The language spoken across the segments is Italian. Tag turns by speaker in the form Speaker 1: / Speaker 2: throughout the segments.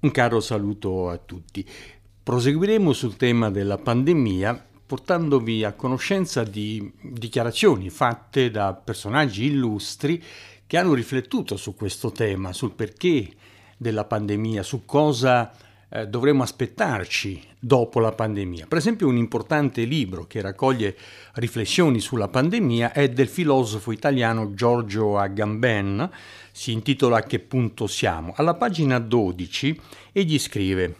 Speaker 1: Un caro saluto a tutti. Proseguiremo sul tema della pandemia portandovi a conoscenza di dichiarazioni fatte da personaggi illustri che hanno riflettuto su questo tema, sul perché della pandemia, su cosa eh, dovremmo aspettarci dopo la pandemia. Per esempio un importante libro che raccoglie riflessioni sulla pandemia è del filosofo italiano Giorgio Agamben, si intitola A che punto siamo. Alla pagina 12 egli scrive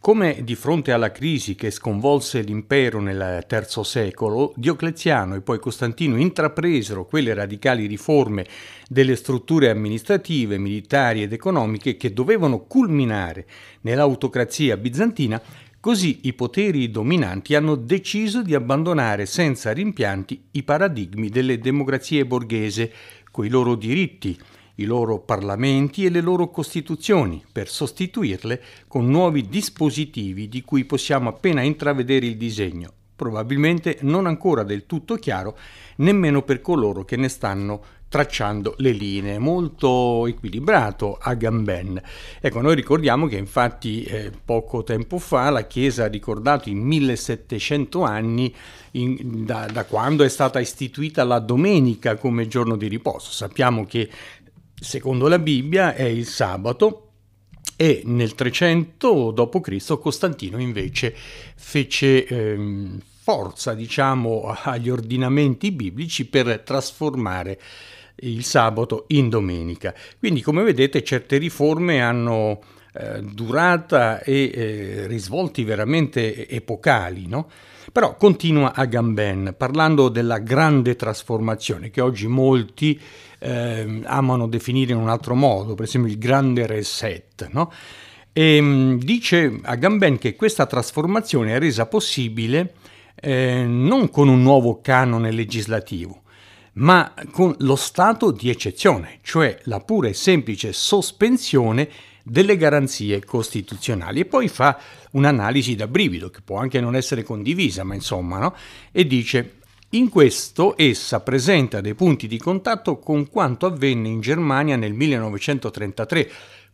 Speaker 1: come di fronte alla crisi che sconvolse l'impero nel III secolo, Diocleziano e poi Costantino intrapresero quelle radicali riforme delle strutture amministrative, militari ed economiche che dovevano culminare nell'autocrazia bizantina, così i poteri dominanti hanno deciso di abbandonare senza rimpianti i paradigmi delle democrazie borghese, coi loro diritti, i loro parlamenti e le loro costituzioni per sostituirle con nuovi dispositivi di cui possiamo appena intravedere il disegno, probabilmente non ancora del tutto chiaro nemmeno per coloro che ne stanno tracciando le linee, molto equilibrato a Gamben. Ecco, noi ricordiamo che infatti eh, poco tempo fa la Chiesa ha ricordato i 1700 anni in, da, da quando è stata istituita la domenica come giorno di riposo. Sappiamo che secondo la Bibbia è il sabato e nel 300 d.C. Costantino invece fece ehm, forza diciamo agli ordinamenti biblici per trasformare il sabato in domenica. Quindi come vedete certe riforme hanno eh, durata e eh, risvolti veramente epocali, no? Però continua Agamben parlando della grande trasformazione che oggi molti eh, amano definire in un altro modo, per esempio il grande reset. No? E, ehm, dice Agamben che questa trasformazione è resa possibile eh, non con un nuovo canone legislativo, ma con lo stato di eccezione, cioè la pura e semplice sospensione delle garanzie costituzionali. E poi fa un'analisi da brivido, che può anche non essere condivisa, ma insomma, no? e dice in questo essa presenta dei punti di contatto con quanto avvenne in Germania nel 1933,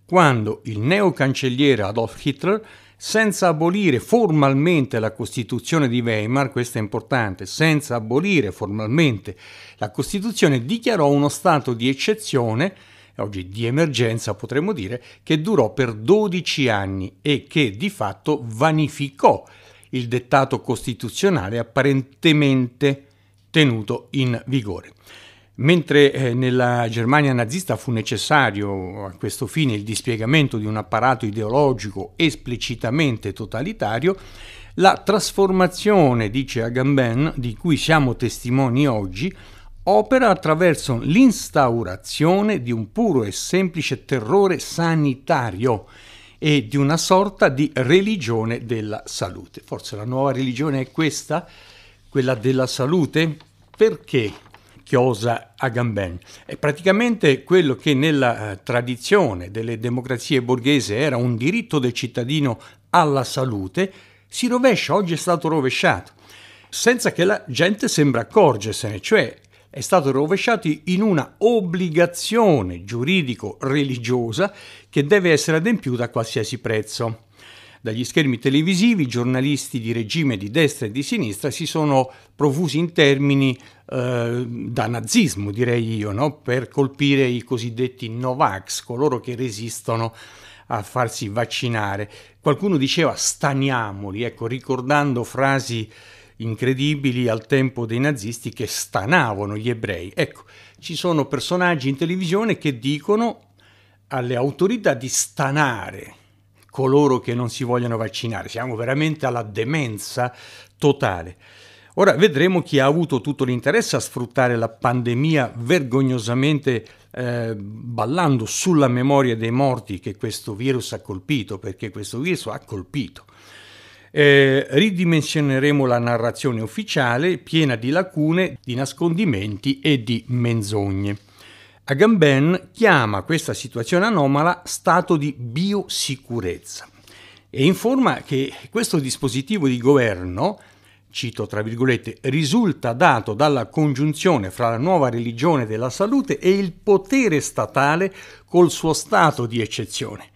Speaker 1: quando il neocancelliere Adolf Hitler, senza abolire formalmente la Costituzione di Weimar, questo è importante, senza abolire formalmente la Costituzione, dichiarò uno stato di eccezione, oggi di emergenza potremmo dire, che durò per 12 anni e che di fatto vanificò il dettato costituzionale apparentemente tenuto in vigore. Mentre eh, nella Germania nazista fu necessario a questo fine il dispiegamento di un apparato ideologico esplicitamente totalitario, la trasformazione, dice Agamben, di cui siamo testimoni oggi, opera attraverso l'instaurazione di un puro e semplice terrore sanitario e di una sorta di religione della salute. Forse la nuova religione è questa, quella della salute? Perché chiosa Agamben? È praticamente quello che nella eh, tradizione delle democrazie borghese era un diritto del cittadino alla salute, si rovescia, oggi è stato rovesciato, senza che la gente sembra accorgersene, cioè è stato rovesciato in una obbligazione giuridico-religiosa che deve essere adempiuta a qualsiasi prezzo. Dagli schermi televisivi, giornalisti di regime di destra e di sinistra si sono profusi in termini eh, da nazismo, direi io, no? per colpire i cosiddetti Novax, coloro che resistono a farsi vaccinare. Qualcuno diceva staniamoli, ecco, ricordando frasi incredibili al tempo dei nazisti che stanavano gli ebrei. Ecco, ci sono personaggi in televisione che dicono alle autorità di stanare coloro che non si vogliono vaccinare. Siamo veramente alla demenza totale. Ora vedremo chi ha avuto tutto l'interesse a sfruttare la pandemia vergognosamente eh, ballando sulla memoria dei morti che questo virus ha colpito, perché questo virus ha colpito. Eh, ridimensioneremo la narrazione ufficiale piena di lacune, di nascondimenti e di menzogne. Agamben chiama questa situazione anomala stato di biosicurezza e informa che questo dispositivo di governo, cito tra virgolette, risulta dato dalla congiunzione fra la nuova religione della salute e il potere statale col suo stato di eccezione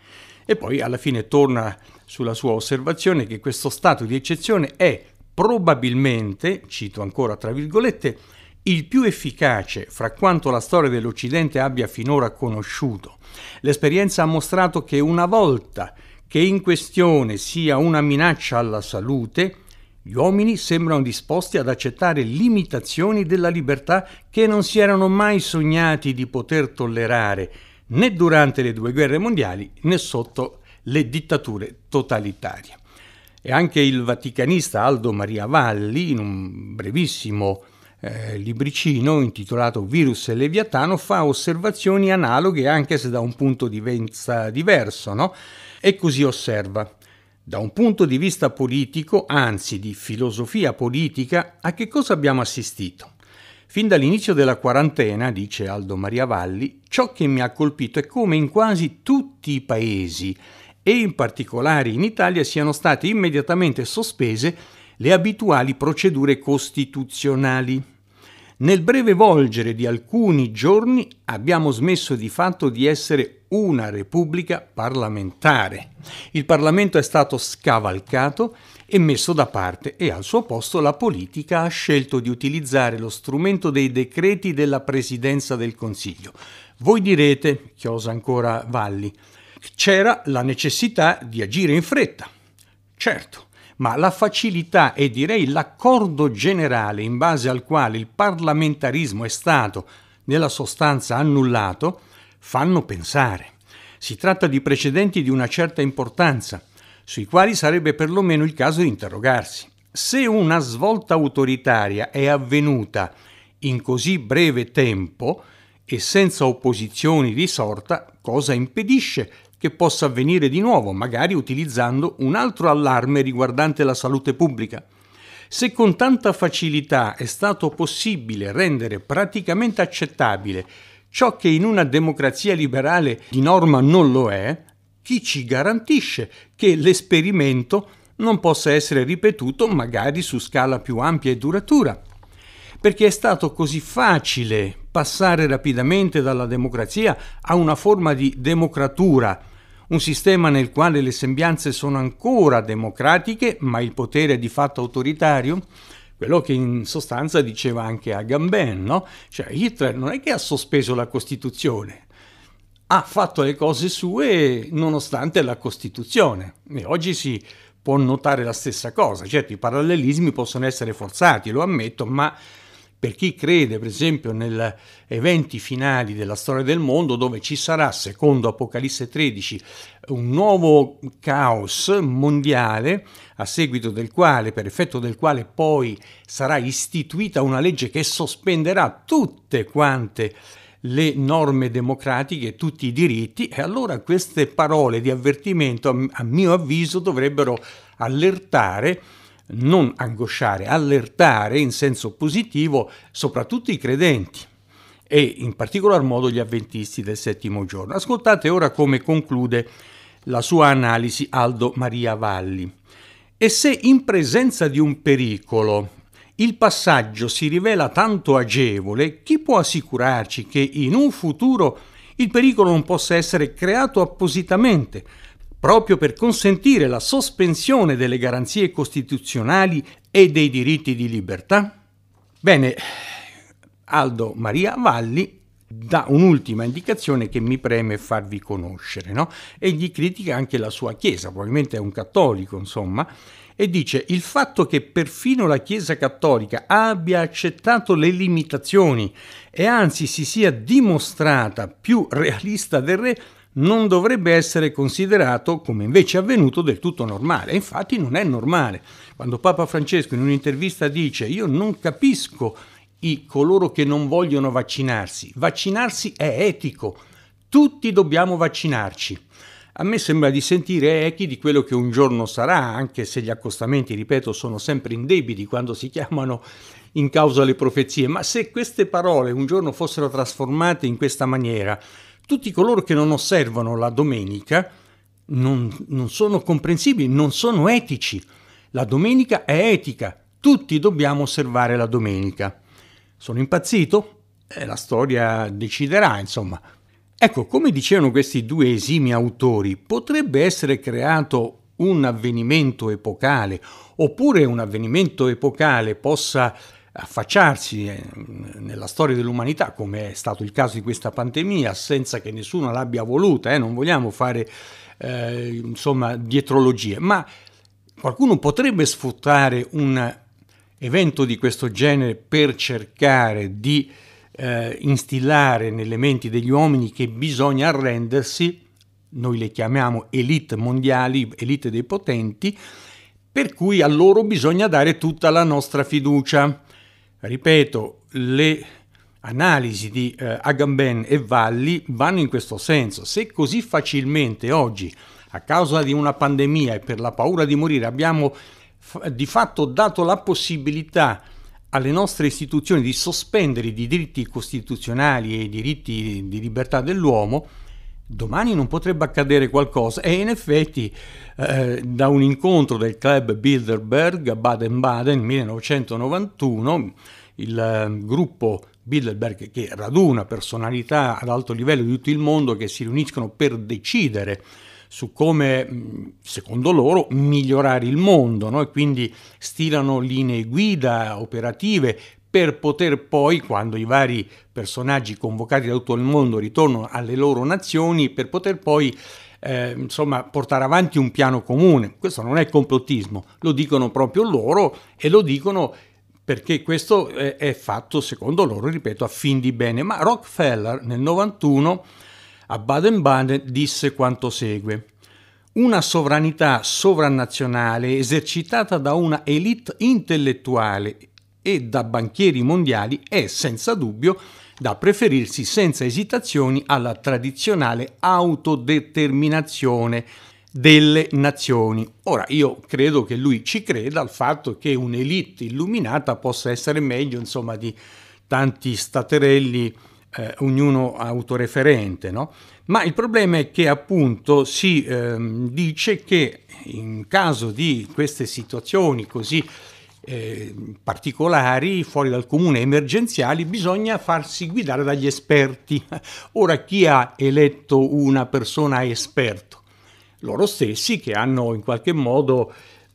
Speaker 1: E poi alla fine torna sulla sua osservazione che questo stato di eccezione è probabilmente, cito ancora tra virgolette, il più efficace fra quanto la storia dell'Occidente abbia finora conosciuto. L'esperienza ha mostrato che una volta che in questione sia una minaccia alla salute, gli uomini sembrano disposti ad accettare limitazioni della libertà che non si erano mai sognati di poter tollerare né durante le due guerre mondiali né sotto le dittature totalitarie. E anche il vaticanista Aldo Maria Valli, in un brevissimo eh, libricino intitolato Virus e Leviatano, fa osservazioni analoghe anche se da un punto di vista diverso, no? E così osserva. Da un punto di vista politico, anzi di filosofia politica, a che cosa abbiamo assistito? Fin dall'inizio della quarantena, dice Aldo Maria Valli, ciò che mi ha colpito è come in quasi tutti i paesi e in particolare in Italia siano state immediatamente sospese le abituali procedure costituzionali. Nel breve volgere di alcuni giorni abbiamo smesso di fatto di essere una repubblica parlamentare. Il Parlamento è stato scavalcato e messo da parte e al suo posto la politica ha scelto di utilizzare lo strumento dei decreti della Presidenza del Consiglio. Voi direte, chiosa ancora Valli, c'era la necessità di agire in fretta. Certo, ma la facilità e direi l'accordo generale in base al quale il parlamentarismo è stato, nella sostanza, annullato, fanno pensare. Si tratta di precedenti di una certa importanza, sui quali sarebbe perlomeno il caso di interrogarsi. Se una svolta autoritaria è avvenuta in così breve tempo e senza opposizioni di sorta, cosa impedisce che possa avvenire di nuovo, magari utilizzando un altro allarme riguardante la salute pubblica. Se con tanta facilità è stato possibile rendere praticamente accettabile ciò che in una democrazia liberale di norma non lo è, chi ci garantisce che l'esperimento non possa essere ripetuto magari su scala più ampia e duratura? Perché è stato così facile passare rapidamente dalla democrazia a una forma di democratura, un sistema nel quale le sembianze sono ancora democratiche, ma il potere è di fatto autoritario? Quello che in sostanza diceva anche Agamben, no? Cioè Hitler non è che ha sospeso la Costituzione, ha fatto le cose sue nonostante la Costituzione. E oggi si può notare la stessa cosa. Certo, i parallelismi possono essere forzati, lo ammetto, ma per chi crede, per esempio, negli eventi finali della storia del mondo, dove ci sarà, secondo Apocalisse 13, un nuovo caos mondiale, a seguito del quale, per effetto del quale poi sarà istituita una legge che sospenderà tutte quante le norme democratiche, tutti i diritti, e allora queste parole di avvertimento, a mio avviso, dovrebbero allertare non angosciare, allertare in senso positivo soprattutto i credenti e in particolar modo gli avventisti del settimo giorno. Ascoltate ora come conclude la sua analisi Aldo Maria Valli. E se in presenza di un pericolo il passaggio si rivela tanto agevole, chi può assicurarci che in un futuro il pericolo non possa essere creato appositamente, proprio per consentire la sospensione delle garanzie costituzionali e dei diritti di libertà? Bene, Aldo Maria Valli dà un'ultima indicazione che mi preme farvi conoscere, no? Egli critica anche la sua Chiesa, probabilmente è un cattolico, insomma, e dice il fatto che perfino la Chiesa cattolica abbia accettato le limitazioni e anzi si sia dimostrata più realista del re non dovrebbe essere considerato, come invece è avvenuto, del tutto normale. Infatti non è normale. Quando Papa Francesco in un'intervista dice io non capisco i coloro che non vogliono vaccinarsi, vaccinarsi è etico, tutti dobbiamo vaccinarci. A me sembra di sentire echi di quello che un giorno sarà, anche se gli accostamenti, ripeto, sono sempre indebiti quando si chiamano in causa le profezie, ma se queste parole un giorno fossero trasformate in questa maniera, tutti coloro che non osservano la domenica non, non sono comprensibili, non sono etici. La domenica è etica, tutti dobbiamo osservare la domenica. Sono impazzito? Eh, la storia deciderà, insomma. Ecco, come dicevano questi due esimi autori, potrebbe essere creato un avvenimento epocale, oppure un avvenimento epocale possa affacciarsi eh, nella storia dell'umanità, come è stato il caso di questa pandemia, senza che nessuno l'abbia voluta, eh? non vogliamo fare eh, insomma dietrologie, ma qualcuno potrebbe sfruttare un evento di questo genere per cercare di eh, instillare nelle menti degli uomini che bisogna arrendersi, noi le chiamiamo elite mondiali, elite dei potenti, per cui a loro bisogna dare tutta la nostra fiducia. Ripeto, le analisi di eh, Agamben e Valli vanno in questo senso. Se così facilmente oggi, a causa di una pandemia e per la paura di morire, abbiamo f- di fatto dato la possibilità alle nostre istituzioni di sospendere i diritti costituzionali e i diritti di libertà dell'uomo, domani non potrebbe accadere qualcosa. E in effetti, eh, da un incontro del club Bilderberg a Baden-Baden nel 1991, il eh, gruppo Bilderberg che raduna personalità ad alto livello di tutto il mondo che si riuniscono per decidere su come, secondo loro, migliorare il mondo no? e quindi stilano linee guida operative per poter poi, quando i vari personaggi convocati da tutto il mondo ritornano alle loro nazioni, per poter poi eh, insomma, portare avanti un piano comune. Questo non è complottismo, lo dicono proprio loro e lo dicono perché questo è, è fatto, secondo loro, ripeto, a fin di bene. Ma Rockefeller nel 91 a Baden-Baden disse quanto segue. Una sovranità sovranazionale esercitata da una elite intellettuale e da banchieri mondiali è senza dubbio da preferirsi senza esitazioni alla tradizionale autodeterminazione delle nazioni. Ora, io credo che lui ci creda al fatto che un'elite illuminata possa essere meglio, insomma, di tanti staterelli eh, ognuno autoreferente, no? Ma il problema è che appunto si ehm, dice che in caso di queste situazioni così eh, particolari, fuori dal comune, emergenziali, bisogna farsi guidare dagli esperti. Ora, chi ha eletto una persona esperto? Loro stessi che hanno in qualche modo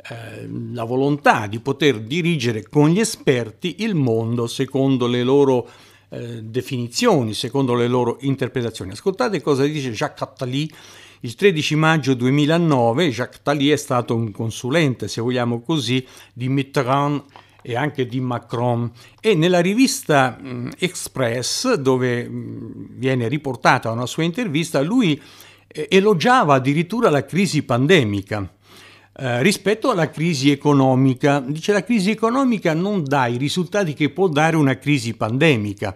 Speaker 1: eh, la volontà di poter dirigere con gli esperti il mondo secondo le loro eh, definizioni, secondo le loro interpretazioni. Ascoltate cosa dice Jacques Attali il 13 maggio 2009. Jacques Attali è stato un consulente, se vogliamo così, di Mitterrand e anche di Macron e nella rivista mh, Express dove mh, viene riportata una sua intervista lui eh, elogiava addirittura la crisi pandemica eh, rispetto alla crisi economica. Dice la crisi economica non dà i risultati che può dare una crisi pandemica.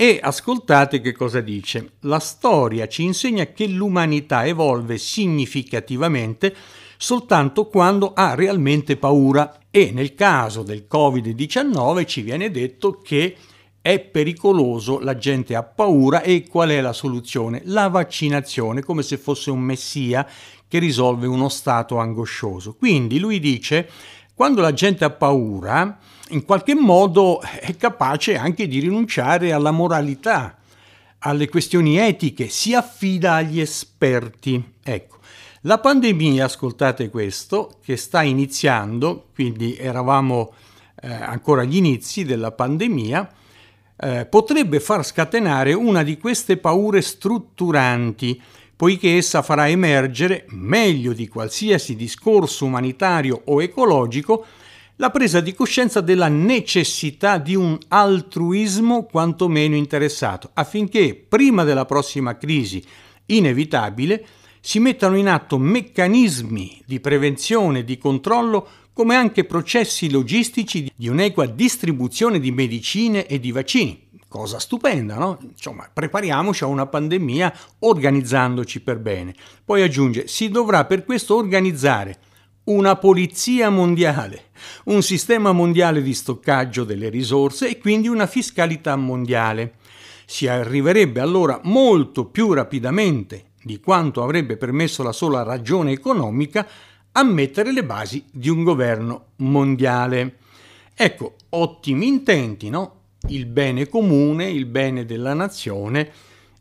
Speaker 1: E ascoltate che cosa dice. La storia ci insegna che l'umanità evolve significativamente soltanto quando ha realmente paura e nel caso del Covid-19 ci viene detto che è pericoloso, la gente ha paura e qual è la soluzione? La vaccinazione, come se fosse un messia che risolve uno stato angoscioso. Quindi lui dice, quando la gente ha paura, in qualche modo è capace anche di rinunciare alla moralità, alle questioni etiche, si affida agli esperti. Ecco, la pandemia, ascoltate questo, che sta iniziando, quindi eravamo eh, ancora agli inizi della pandemia, eh, potrebbe far scatenare una di queste paure strutturanti poiché essa farà emergere, meglio di qualsiasi discorso umanitario o ecologico, la presa di coscienza della necessità di un altruismo quantomeno interessato, affinché prima della prossima crisi inevitabile si mettano in atto meccanismi di prevenzione e di controllo come anche processi logistici di un'equa distribuzione di medicine e di vaccini, Cosa stupenda, no? Insomma, prepariamoci a una pandemia organizzandoci per bene. Poi aggiunge, si dovrà per questo organizzare una polizia mondiale, un sistema mondiale di stoccaggio delle risorse e quindi una fiscalità mondiale. Si arriverebbe allora molto più rapidamente di quanto avrebbe permesso la sola ragione economica a mettere le basi di un governo mondiale. Ecco, ottimi intenti, no? il bene comune, il bene della nazione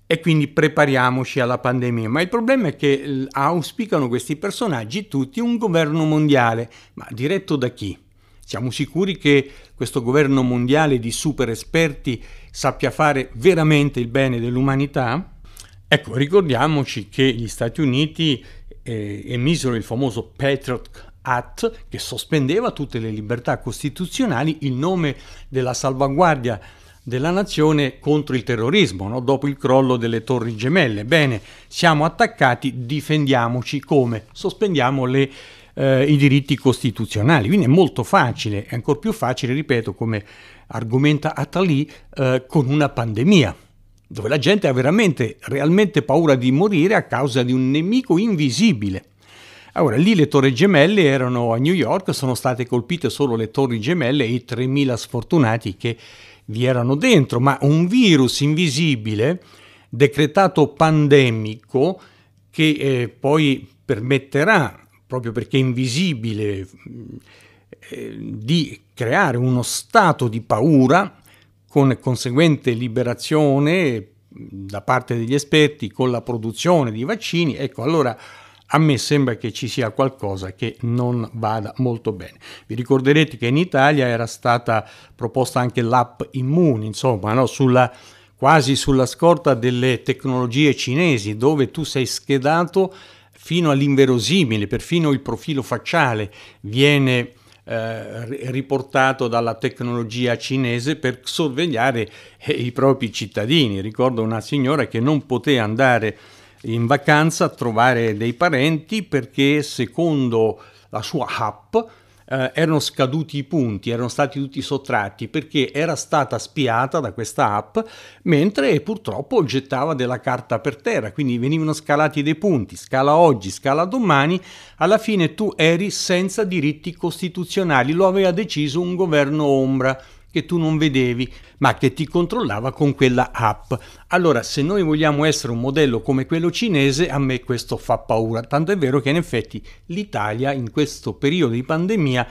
Speaker 1: e quindi prepariamoci alla pandemia. Ma il problema è che auspicano questi personaggi tutti un governo mondiale, ma diretto da chi? Siamo sicuri che questo governo mondiale di super esperti sappia fare veramente il bene dell'umanità? Ecco, ricordiamoci che gli Stati Uniti eh, emisero il famoso Patriot Act che sospendeva tutte le libertà costituzionali in nome della salvaguardia della nazione contro il terrorismo, no? dopo il crollo delle torri gemelle. Bene, siamo attaccati, difendiamoci come? Sospendiamo le, eh, i diritti costituzionali. Quindi è molto facile, è ancora più facile, ripeto, come argomenta Attali, eh, con una pandemia dove la gente ha veramente, realmente paura di morire a causa di un nemico invisibile. Ora, lì le torri gemelle erano a New York, sono state colpite solo le torri gemelle e i 3.000 sfortunati che vi erano dentro, ma un virus invisibile, decretato pandemico, che eh, poi permetterà, proprio perché invisibile, eh, di creare uno stato di paura con conseguente liberazione da parte degli esperti con la produzione di vaccini, ecco allora a me sembra che ci sia qualcosa che non vada molto bene. Vi ricorderete che in Italia era stata proposta anche l'app Immuni, insomma, no? sulla, quasi sulla scorta delle tecnologie cinesi, dove tu sei schedato fino all'inverosimile, perfino il profilo facciale viene eh, riportato dalla tecnologia cinese per sorvegliare eh, i propri cittadini. Ricordo una signora che non poteva andare in vacanza a trovare dei parenti perché secondo la sua app eh, erano scaduti i punti, erano stati tutti sottratti perché era stata spiata da questa app mentre purtroppo gettava della carta per terra, quindi venivano scalati dei punti, scala oggi, scala domani, alla fine tu eri senza diritti costituzionali, lo aveva deciso un governo ombra che tu non vedevi, ma che ti controllava con quella app. Allora, se noi vogliamo essere un modello come quello cinese, a me questo fa paura, tanto è vero che in effetti l'Italia in questo periodo di pandemia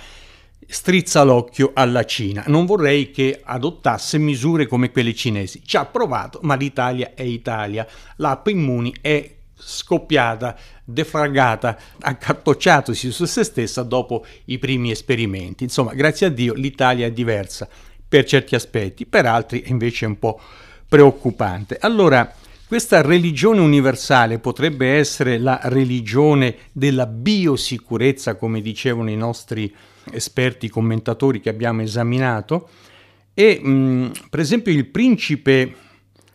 Speaker 1: strizza l'occhio alla Cina. Non vorrei che adottasse misure come quelle cinesi. Ci ha provato, ma l'Italia è Italia. L'app Immuni è scoppiata, defragata, accartocciatosi su se stessa dopo i primi esperimenti. Insomma, grazie a Dio l'Italia è diversa per certi aspetti, per altri invece è un po' preoccupante. Allora, questa religione universale potrebbe essere la religione della biosicurezza, come dicevano i nostri esperti commentatori che abbiamo esaminato, e mh, per esempio il principe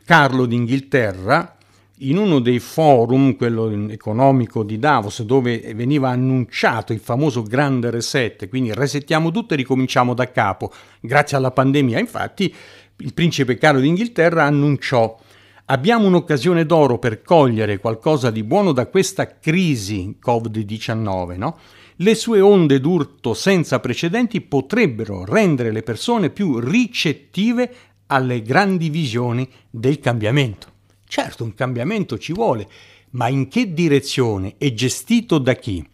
Speaker 1: Carlo d'Inghilterra in uno dei forum, quello economico di Davos, dove veniva annunciato il famoso grande reset, quindi resettiamo tutto e ricominciamo da capo, grazie alla pandemia, infatti il principe Carlo d'Inghilterra annunciò abbiamo un'occasione d'oro per cogliere qualcosa di buono da questa crisi Covid-19, no? Le sue onde d'urto senza precedenti potrebbero rendere le persone più ricettive alle grandi visioni del cambiamento. Certo, un cambiamento ci vuole, ma in che direzione e gestito da chi?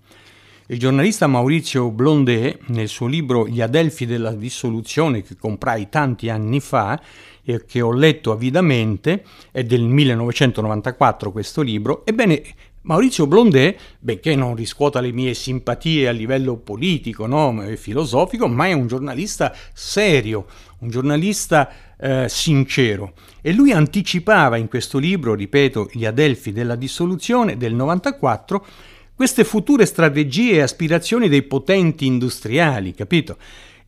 Speaker 1: Il giornalista Maurizio Blondet, nel suo libro Gli Adelfi della dissoluzione, che comprai tanti anni fa e che ho letto avidamente, è del 1994 questo libro, ebbene Maurizio Blondet, benché non riscuota le mie simpatie a livello politico no, e filosofico, ma è un giornalista serio, un giornalista eh, sincero. E lui anticipava in questo libro, ripeto, Gli Adelfi della dissoluzione del 94, queste future strategie e aspirazioni dei potenti industriali, capito?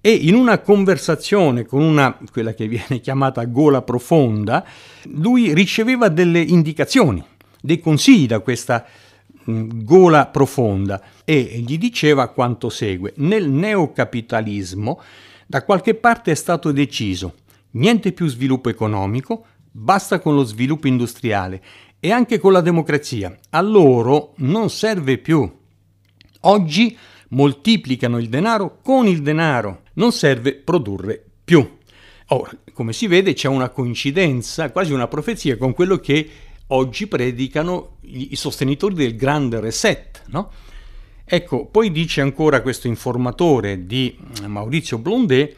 Speaker 1: E in una conversazione con una, quella che viene chiamata gola profonda, lui riceveva delle indicazioni, dei consigli da questa gola profonda e gli diceva quanto segue. Nel neocapitalismo da qualche parte è stato deciso niente più sviluppo economico, basta con lo sviluppo industriale e anche con la democrazia. A loro non serve più. Oggi moltiplicano il denaro con il denaro, non serve produrre più. Ora, come si vede c'è una coincidenza, quasi una profezia con quello che oggi predicano i sostenitori del grande reset, no? Ecco, poi dice ancora questo informatore di Maurizio Blondet,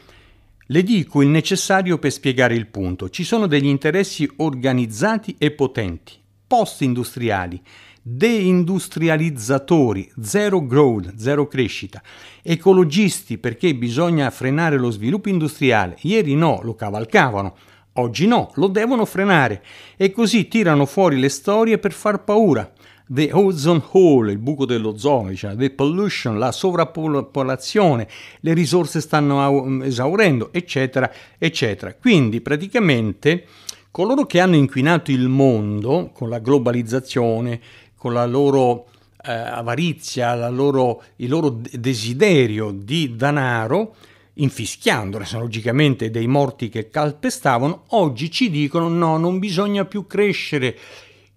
Speaker 1: Le dico il necessario per spiegare il punto. Ci sono degli interessi organizzati e potenti, post-industriali, deindustrializzatori, zero growth, zero crescita, ecologisti perché bisogna frenare lo sviluppo industriale. Ieri no, lo cavalcavano. Oggi no, lo devono frenare e così tirano fuori le storie per far paura. The ozone hole, il buco dell'ozono, cioè the pollution, la sovrappopolazione, le risorse stanno esaurendo, eccetera, eccetera. Quindi praticamente coloro che hanno inquinato il mondo con la globalizzazione, con la loro eh, avarizia, loro, il loro desiderio di danaro, infischiandone, sono logicamente dei morti che calpestavano, oggi ci dicono no, non bisogna più crescere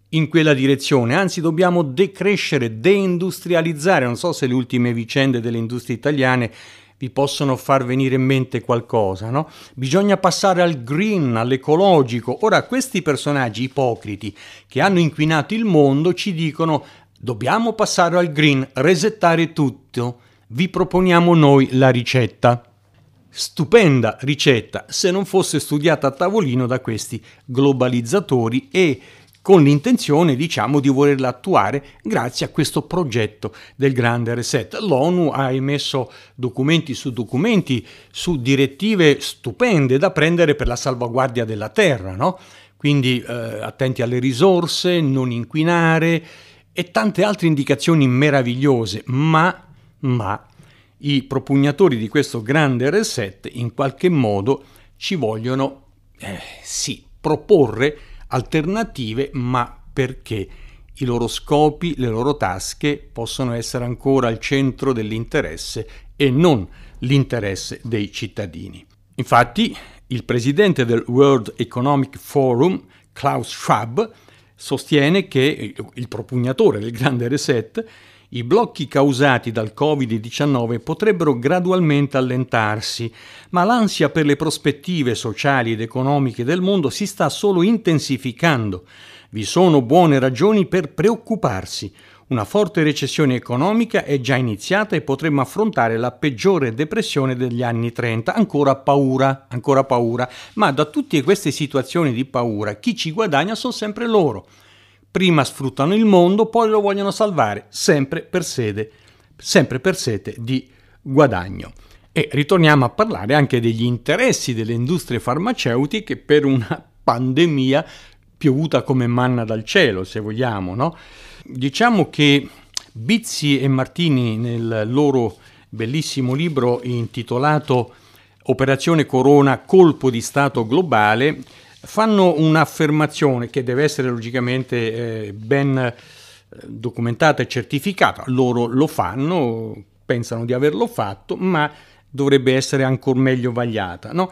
Speaker 1: in quella direzione, anzi dobbiamo decrescere, deindustrializzare. Non so se le ultime vicende delle industrie italiane vi possono far venire in mente qualcosa, no? Bisogna passare al green, all'ecologico. Ora, questi personaggi ipocriti che hanno inquinato il mondo ci dicono dobbiamo passare al green, resettare tutto. Vi proponiamo noi la ricetta. Stupenda ricetta se non fosse studiata a tavolino da questi globalizzatori e con l'intenzione, diciamo, di volerla attuare grazie a questo progetto del grande reset. L'ONU ha emesso documenti su documenti su direttive stupende da prendere per la salvaguardia della terra, no? Quindi eh, attenti alle risorse, non inquinare e tante altre indicazioni meravigliose, ma, ma i propugnatori di questo grande reset in qualche modo ci vogliono, eh, sì, proporre alternative, ma perché i loro scopi, le loro tasche possono essere ancora al centro dell'interesse e non l'interesse dei cittadini. Infatti, il presidente del World Economic Forum, Klaus Schwab, sostiene che il propugnatore del grande reset i blocchi causati dal Covid-19 potrebbero gradualmente allentarsi, ma l'ansia per le prospettive sociali ed economiche del mondo si sta solo intensificando. Vi sono buone ragioni per preoccuparsi. Una forte recessione economica è già iniziata e potremmo affrontare la peggiore depressione degli anni 30. Ancora paura, ancora paura. Ma da tutte queste situazioni di paura, chi ci guadagna sono sempre loro prima sfruttano il mondo, poi lo vogliono salvare, sempre per sede, sempre per sete di guadagno. E ritorniamo a parlare anche degli interessi delle industrie farmaceutiche per una pandemia piovuta come manna dal cielo, se vogliamo, no? Diciamo che Bizzi e Martini nel loro bellissimo libro intitolato Operazione Corona, colpo di Stato globale, fanno un'affermazione che deve essere logicamente eh, ben eh, documentata e certificata. Loro lo fanno, pensano di averlo fatto, ma dovrebbe essere ancora meglio vagliata. No?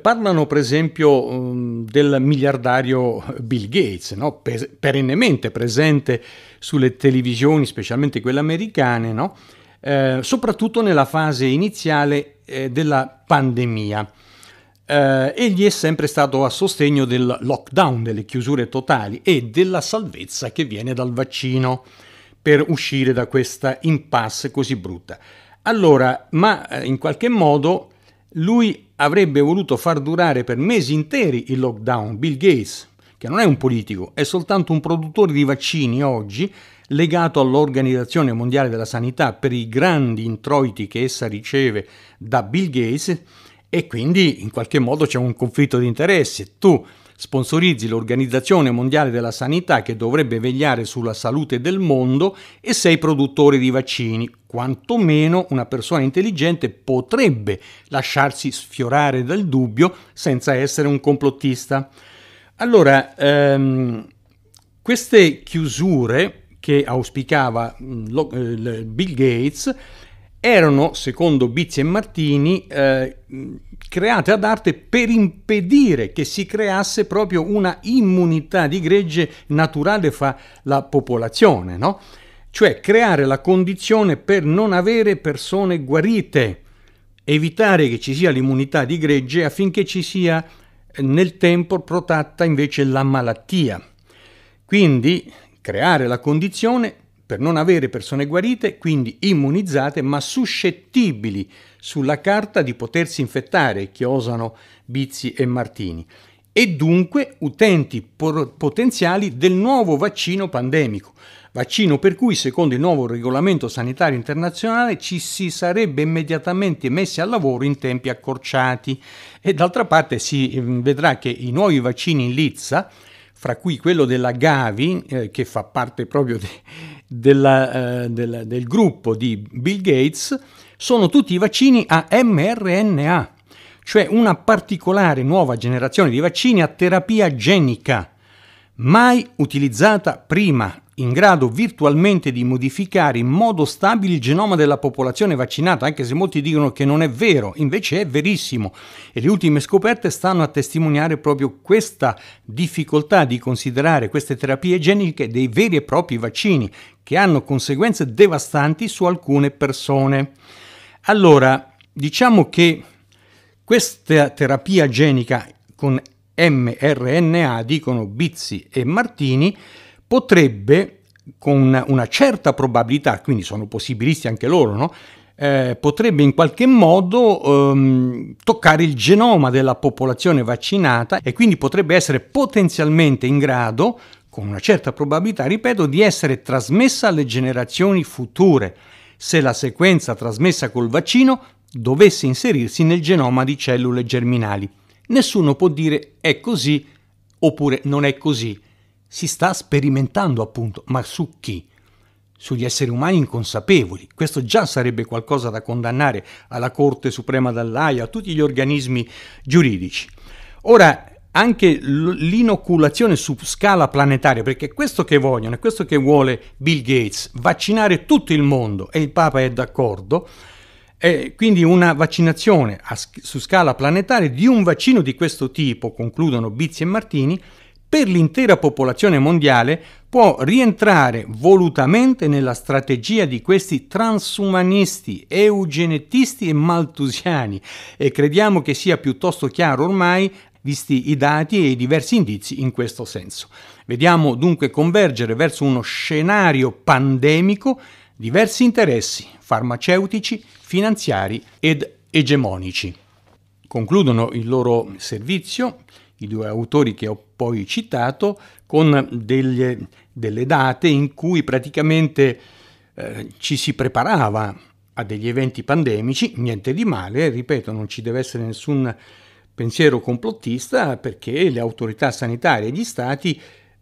Speaker 1: Parlano per esempio um, del miliardario Bill Gates, no? perennemente presente sulle televisioni, specialmente quelle americane, no? eh, soprattutto nella fase iniziale eh, della pandemia eh, egli è sempre stato a sostegno del lockdown, delle chiusure totali e della salvezza che viene dal vaccino per uscire da questa impasse così brutta. Allora, ma eh, in qualche modo lui avrebbe voluto far durare per mesi interi il lockdown, Bill Gates, che non è un politico, è soltanto un produttore di vaccini oggi, legato all'Organizzazione Mondiale della Sanità per i grandi introiti che essa riceve da Bill Gates e quindi in qualche modo c'è un conflitto di interessi. Tu sponsorizzi l'Organizzazione Mondiale della Sanità che dovrebbe vegliare sulla salute del mondo e sei produttore di vaccini. Quantomeno una persona intelligente potrebbe lasciarsi sfiorare dal dubbio senza essere un complottista. Allora, ehm, queste chiusure che auspicava mm, eh, Bill Gates erano, secondo Bizzi e Martini, eh, create ad arte per impedire che si creasse proprio una immunità di gregge naturale fra la popolazione, no? Cioè creare la condizione per non avere persone guarite, evitare che ci sia l'immunità di gregge affinché ci sia nel tempo protratta invece la malattia. Quindi creare la condizione per non avere persone guarite, quindi immunizzate, ma suscettibili sulla carta di potersi infettare, chiosano Bizzi e Martini, e dunque utenti potenziali del nuovo vaccino pandemico. Vaccino per cui, secondo il nuovo regolamento sanitario internazionale, ci si sarebbe immediatamente messi al lavoro in tempi accorciati. E d'altra parte si mm, vedrà che i nuovi vaccini in Lizza, fra cui quello della Gavi, eh, che fa parte proprio de, della, eh, del, del gruppo di Bill Gates, sono tutti vaccini a mRNA, cioè una particolare nuova generazione di vaccini a terapia genica, mai utilizzata prima in grado virtualmente di modificare in modo stabile il genoma della popolazione vaccinata, anche se molti dicono che non è vero, invece è verissimo e le ultime scoperte stanno a testimoniare proprio questa difficoltà di considerare queste terapie geniche dei veri e propri vaccini che hanno conseguenze devastanti su alcune persone. Allora, diciamo che questa terapia genica con mRNA, dicono Bizzi e Martini, potrebbe con una certa probabilità, quindi sono possibilisti anche loro, no? eh, potrebbe in qualche modo ehm, toccare il genoma della popolazione vaccinata e quindi potrebbe essere potenzialmente in grado, con una certa probabilità, ripeto, di essere trasmessa alle generazioni future se la sequenza trasmessa col vaccino dovesse inserirsi nel genoma di cellule germinali. Nessuno può dire è così oppure non è così si sta sperimentando appunto, ma su chi? Sugli esseri umani inconsapevoli. Questo già sarebbe qualcosa da condannare alla Corte Suprema dall'AIA, a tutti gli organismi giuridici. Ora, anche l'inoculazione su scala planetaria, perché è questo che vogliono, è questo che vuole Bill Gates, vaccinare tutto il mondo e il Papa è d'accordo, e quindi una vaccinazione a, su scala planetaria di un vaccino di questo tipo, concludono Bizzi e Martini, per l'intera popolazione mondiale può rientrare volutamente nella strategia di questi transumanisti, eugenetisti e maltusiani e crediamo che sia piuttosto chiaro ormai visti i dati e i diversi indizi in questo senso. Vediamo dunque convergere verso uno scenario pandemico diversi interessi farmaceutici, finanziari ed egemonici. Concludono il loro servizio i due autori che ho poi citato, con delle, delle date in cui praticamente eh, ci si preparava a degli eventi pandemici, niente di male, ripeto, non ci deve essere nessun pensiero complottista perché le autorità sanitarie e gli stati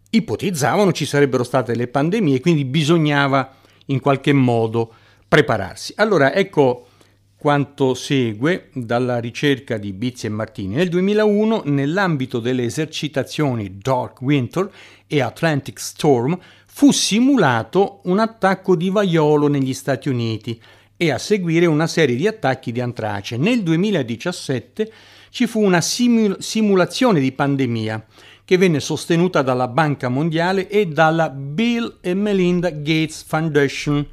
Speaker 1: ipotizzavano ci sarebbero state le pandemie, quindi bisognava in qualche modo prepararsi. Allora ecco quanto segue dalla ricerca di Bizzi e Martini. Nel 2001, nell'ambito delle esercitazioni Dark Winter e Atlantic Storm, fu simulato un attacco di vaiolo negli Stati Uniti e a seguire una serie di attacchi di antrace. Nel 2017 ci fu una simul- simulazione di pandemia che venne sostenuta dalla Banca Mondiale e dalla Bill e Melinda Gates Foundation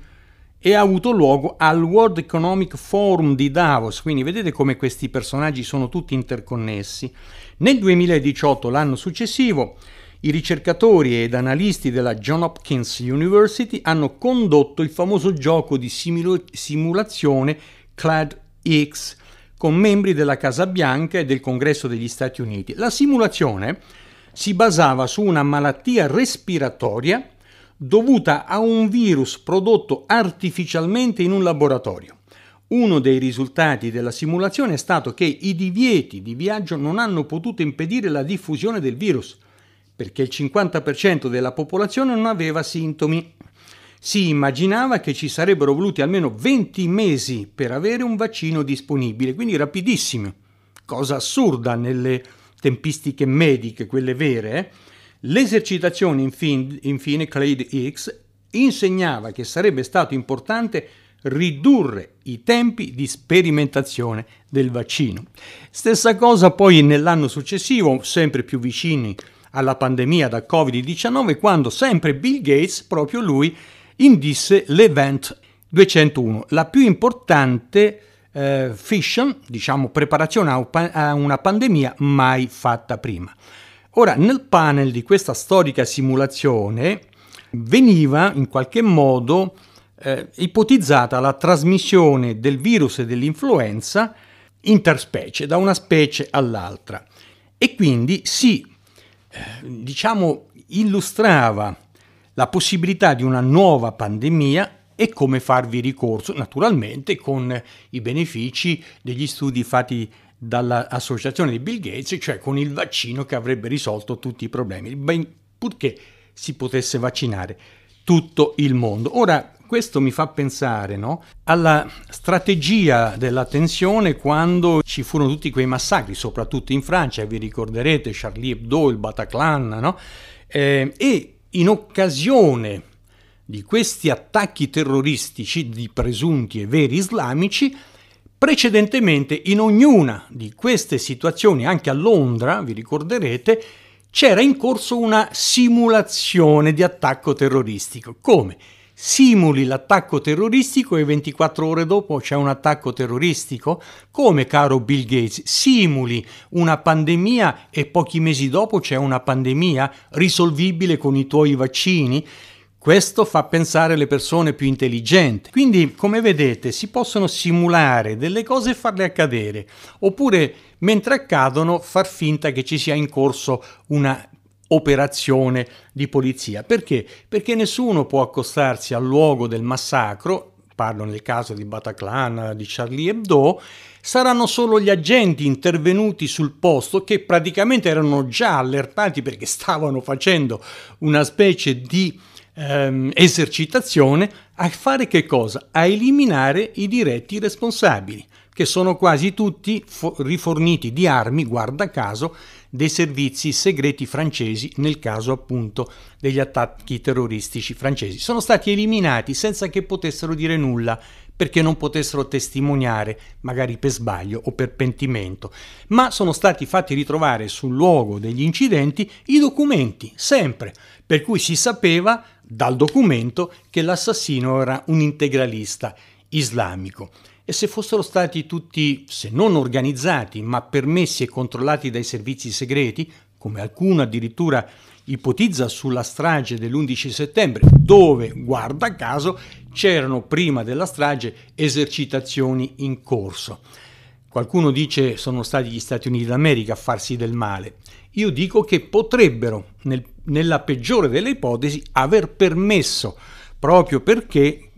Speaker 1: e ha avuto luogo al World Economic Forum di Davos, quindi vedete come questi personaggi sono tutti interconnessi. Nel 2018, l'anno successivo, i ricercatori ed analisti della John Hopkins University hanno condotto il famoso gioco di simula- simulazione CLAD X con membri della Casa Bianca e del Congresso degli Stati Uniti. La simulazione si basava su una malattia respiratoria dovuta a un virus prodotto artificialmente in un laboratorio. Uno dei risultati della simulazione è stato che i divieti di viaggio non hanno potuto impedire la diffusione del virus, perché il 50% della popolazione non aveva sintomi. Si immaginava che ci sarebbero voluti almeno 20 mesi per avere un vaccino disponibile, quindi rapidissimo, cosa assurda nelle tempistiche mediche, quelle vere. Eh? L'esercitazione, infine, Clade X, insegnava che sarebbe stato importante ridurre i tempi di sperimentazione del vaccino. Stessa cosa poi nell'anno successivo, sempre più vicini alla pandemia da Covid-19, quando sempre Bill Gates, proprio lui, indisse l'Event 201, la più importante eh, fission, diciamo preparazione a una pandemia mai fatta prima. Ora, nel panel di questa storica simulazione veniva in qualche modo eh, ipotizzata la trasmissione del virus e dell'influenza interspecie, da una specie all'altra. E quindi si, eh, diciamo, illustrava la possibilità di una nuova pandemia e come farvi ricorso, naturalmente con i benefici degli studi fatti dall'associazione di Bill Gates, cioè con il vaccino che avrebbe risolto tutti i problemi, ben, purché si potesse vaccinare tutto il mondo. Ora, questo mi fa pensare no, alla strategia della tensione quando ci furono tutti quei massacri, soprattutto in Francia, vi ricorderete Charlie Hebdo, il Bataclan, no? eh, e in occasione di questi attacchi terroristici di presunti e veri islamici, precedentemente in ognuna di queste situazioni, anche a Londra, vi ricorderete, c'era in corso una simulazione di attacco terroristico. Come? simuli l'attacco terroristico e 24 ore dopo c'è un attacco terroristico? Come, caro Bill Gates, simuli una pandemia e pochi mesi dopo c'è una pandemia risolvibile con i tuoi vaccini? Questo fa pensare le persone più intelligenti. Quindi, come vedete, si possono simulare delle cose e farle accadere, oppure mentre accadono far finta che ci sia in corso una operazione di polizia. Perché? Perché nessuno può accostarsi al luogo del massacro, parlo nel caso di Bataclan, di Charlie Hebdo, saranno solo gli agenti intervenuti sul posto che praticamente erano già allertati perché stavano facendo una specie di ehm, esercitazione a fare che cosa? A eliminare i diretti responsabili, che sono quasi tutti fo- riforniti di armi, guarda caso, dei servizi segreti francesi nel caso appunto degli attacchi terroristici francesi. Sono stati eliminati senza che potessero dire nulla perché non potessero testimoniare, magari per sbaglio o per pentimento, ma sono stati fatti ritrovare sul luogo degli incidenti i documenti, sempre, per cui si sapeva dal documento che l'assassino era un integralista islamico e se fossero stati tutti, se non organizzati, ma permessi e controllati dai servizi segreti, come alcuno addirittura ipotizza sulla strage dell'11 settembre, dove, guarda caso, c'erano prima della strage esercitazioni in corso. Qualcuno dice sono stati gli Stati Uniti d'America a farsi del male. Io dico che potrebbero, nel, nella peggiore delle ipotesi, aver permesso, proprio perché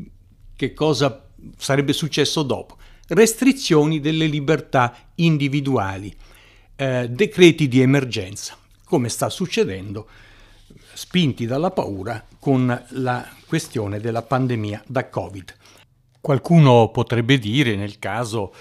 Speaker 1: che cosa sarebbe successo dopo. Restrizioni delle libertà individuali, eh, decreti di emergenza, come sta succedendo, spinti dalla paura con la questione della pandemia da Covid. Qualcuno potrebbe dire, nel caso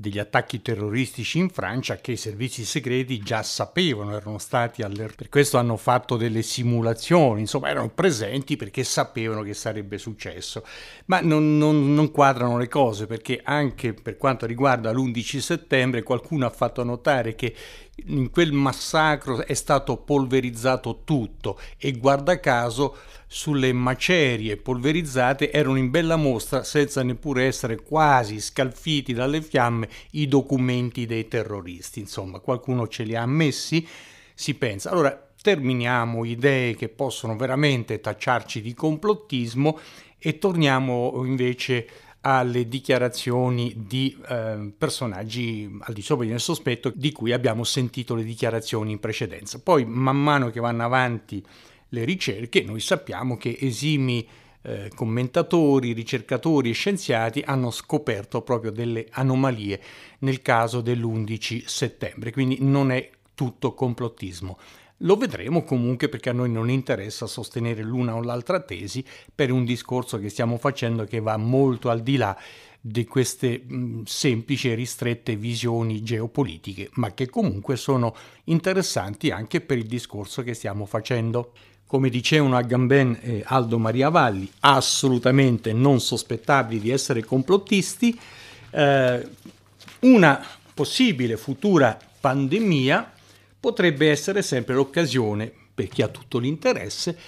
Speaker 1: degli attacchi terroristici in Francia che i servizi segreti già sapevano, erano stati allertati. Per questo hanno fatto delle simulazioni, insomma erano presenti perché sapevano che sarebbe successo. Ma non, non, non quadrano le cose perché anche per quanto riguarda l'11 settembre qualcuno ha fatto notare che in quel massacro è stato polverizzato tutto e guarda caso sulle macerie polverizzate erano in bella mostra senza neppure essere quasi scalfiti dalle fiamme i documenti dei terroristi. Insomma, qualcuno ce li ha ammessi, si pensa. Allora, terminiamo idee che possono veramente tacciarci di complottismo e torniamo invece alle dichiarazioni di eh, personaggi al di sopra del sospetto di cui abbiamo sentito le dichiarazioni in precedenza. Poi man mano che vanno avanti le ricerche, noi sappiamo che esimi eh, commentatori, ricercatori e scienziati hanno scoperto proprio delle anomalie nel caso dell'11 settembre, quindi non è tutto complottismo. Lo vedremo comunque perché a noi non interessa sostenere l'una o l'altra tesi per un discorso che stiamo facendo che va molto al di là di queste mh, semplici e ristrette visioni geopolitiche, ma che comunque sono interessanti anche per il discorso che stiamo facendo. Come dicevano a Gamben e Aldo Maria Valli, assolutamente non sospettabili di essere complottisti, eh, una possibile futura pandemia potrebbe essere sempre l'occasione, per chi ha tutto l'interesse,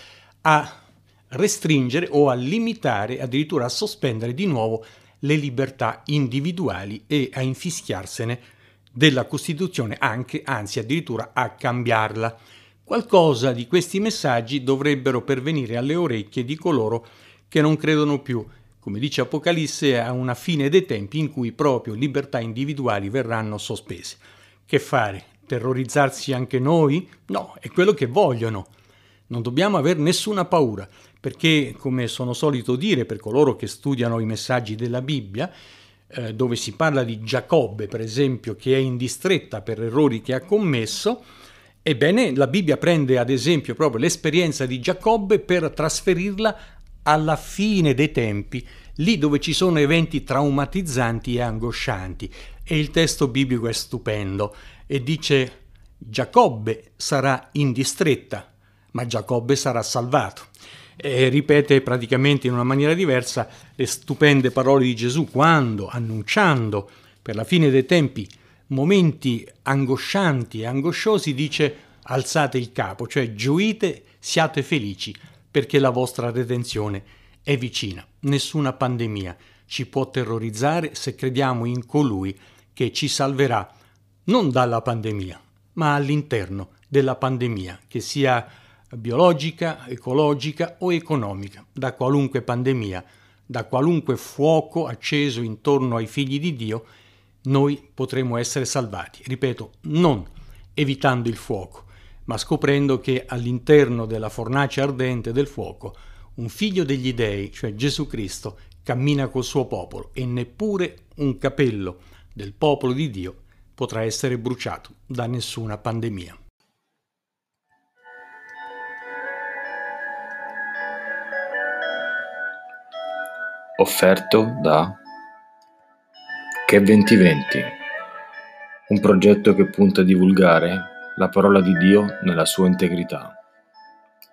Speaker 1: a restringere o a limitare, addirittura a sospendere di nuovo le libertà individuali e a infischiarsene della Costituzione, anche, anzi addirittura a cambiarla. qualcosa di questi messaggi dovrebbero pervenire alle orecchie di coloro che non credono più, come dice Apocalisse, a una fine dei tempi in cui proprio libertà individuali verranno sospese. Che fare? Terrorizzarsi anche noi? No, è quello che vogliono. Non dobbiamo avere nessuna paura, perché, come sono solito dire per coloro che studiano i messaggi della Bibbia, eh, dove si parla di Giacobbe, per esempio, che è in distretta per errori che ha commesso, ebbene la Bibbia prende ad esempio proprio l'esperienza di Giacobbe per trasferirla alla fine dei tempi, lì dove ci sono eventi traumatizzanti e angoscianti. E il testo biblico è stupendo e dice Giacobbe sarà in distretta, ma Giacobbe sarà salvato e ripete praticamente in una maniera diversa le stupende parole di Gesù quando, annunciando per la fine dei tempi momenti angoscianti e angosciosi, dice alzate il capo, cioè gioite, siate felici, perché la vostra redenzione è vicina. Nessuna pandemia ci può terrorizzare se crediamo in colui che ci salverà non dalla pandemia, ma all'interno della pandemia, che sia biologica, ecologica o economica, da qualunque pandemia, da qualunque fuoco acceso intorno ai figli di Dio, noi potremo essere salvati. Ripeto, non evitando il fuoco, ma scoprendo che all'interno della fornace ardente del fuoco un figlio degli dei, cioè Gesù Cristo, cammina col suo popolo e neppure un capello del popolo di Dio potrà essere bruciato da nessuna pandemia.
Speaker 2: offerto da Che 2020, un progetto che punta a divulgare la parola di Dio nella sua integrità.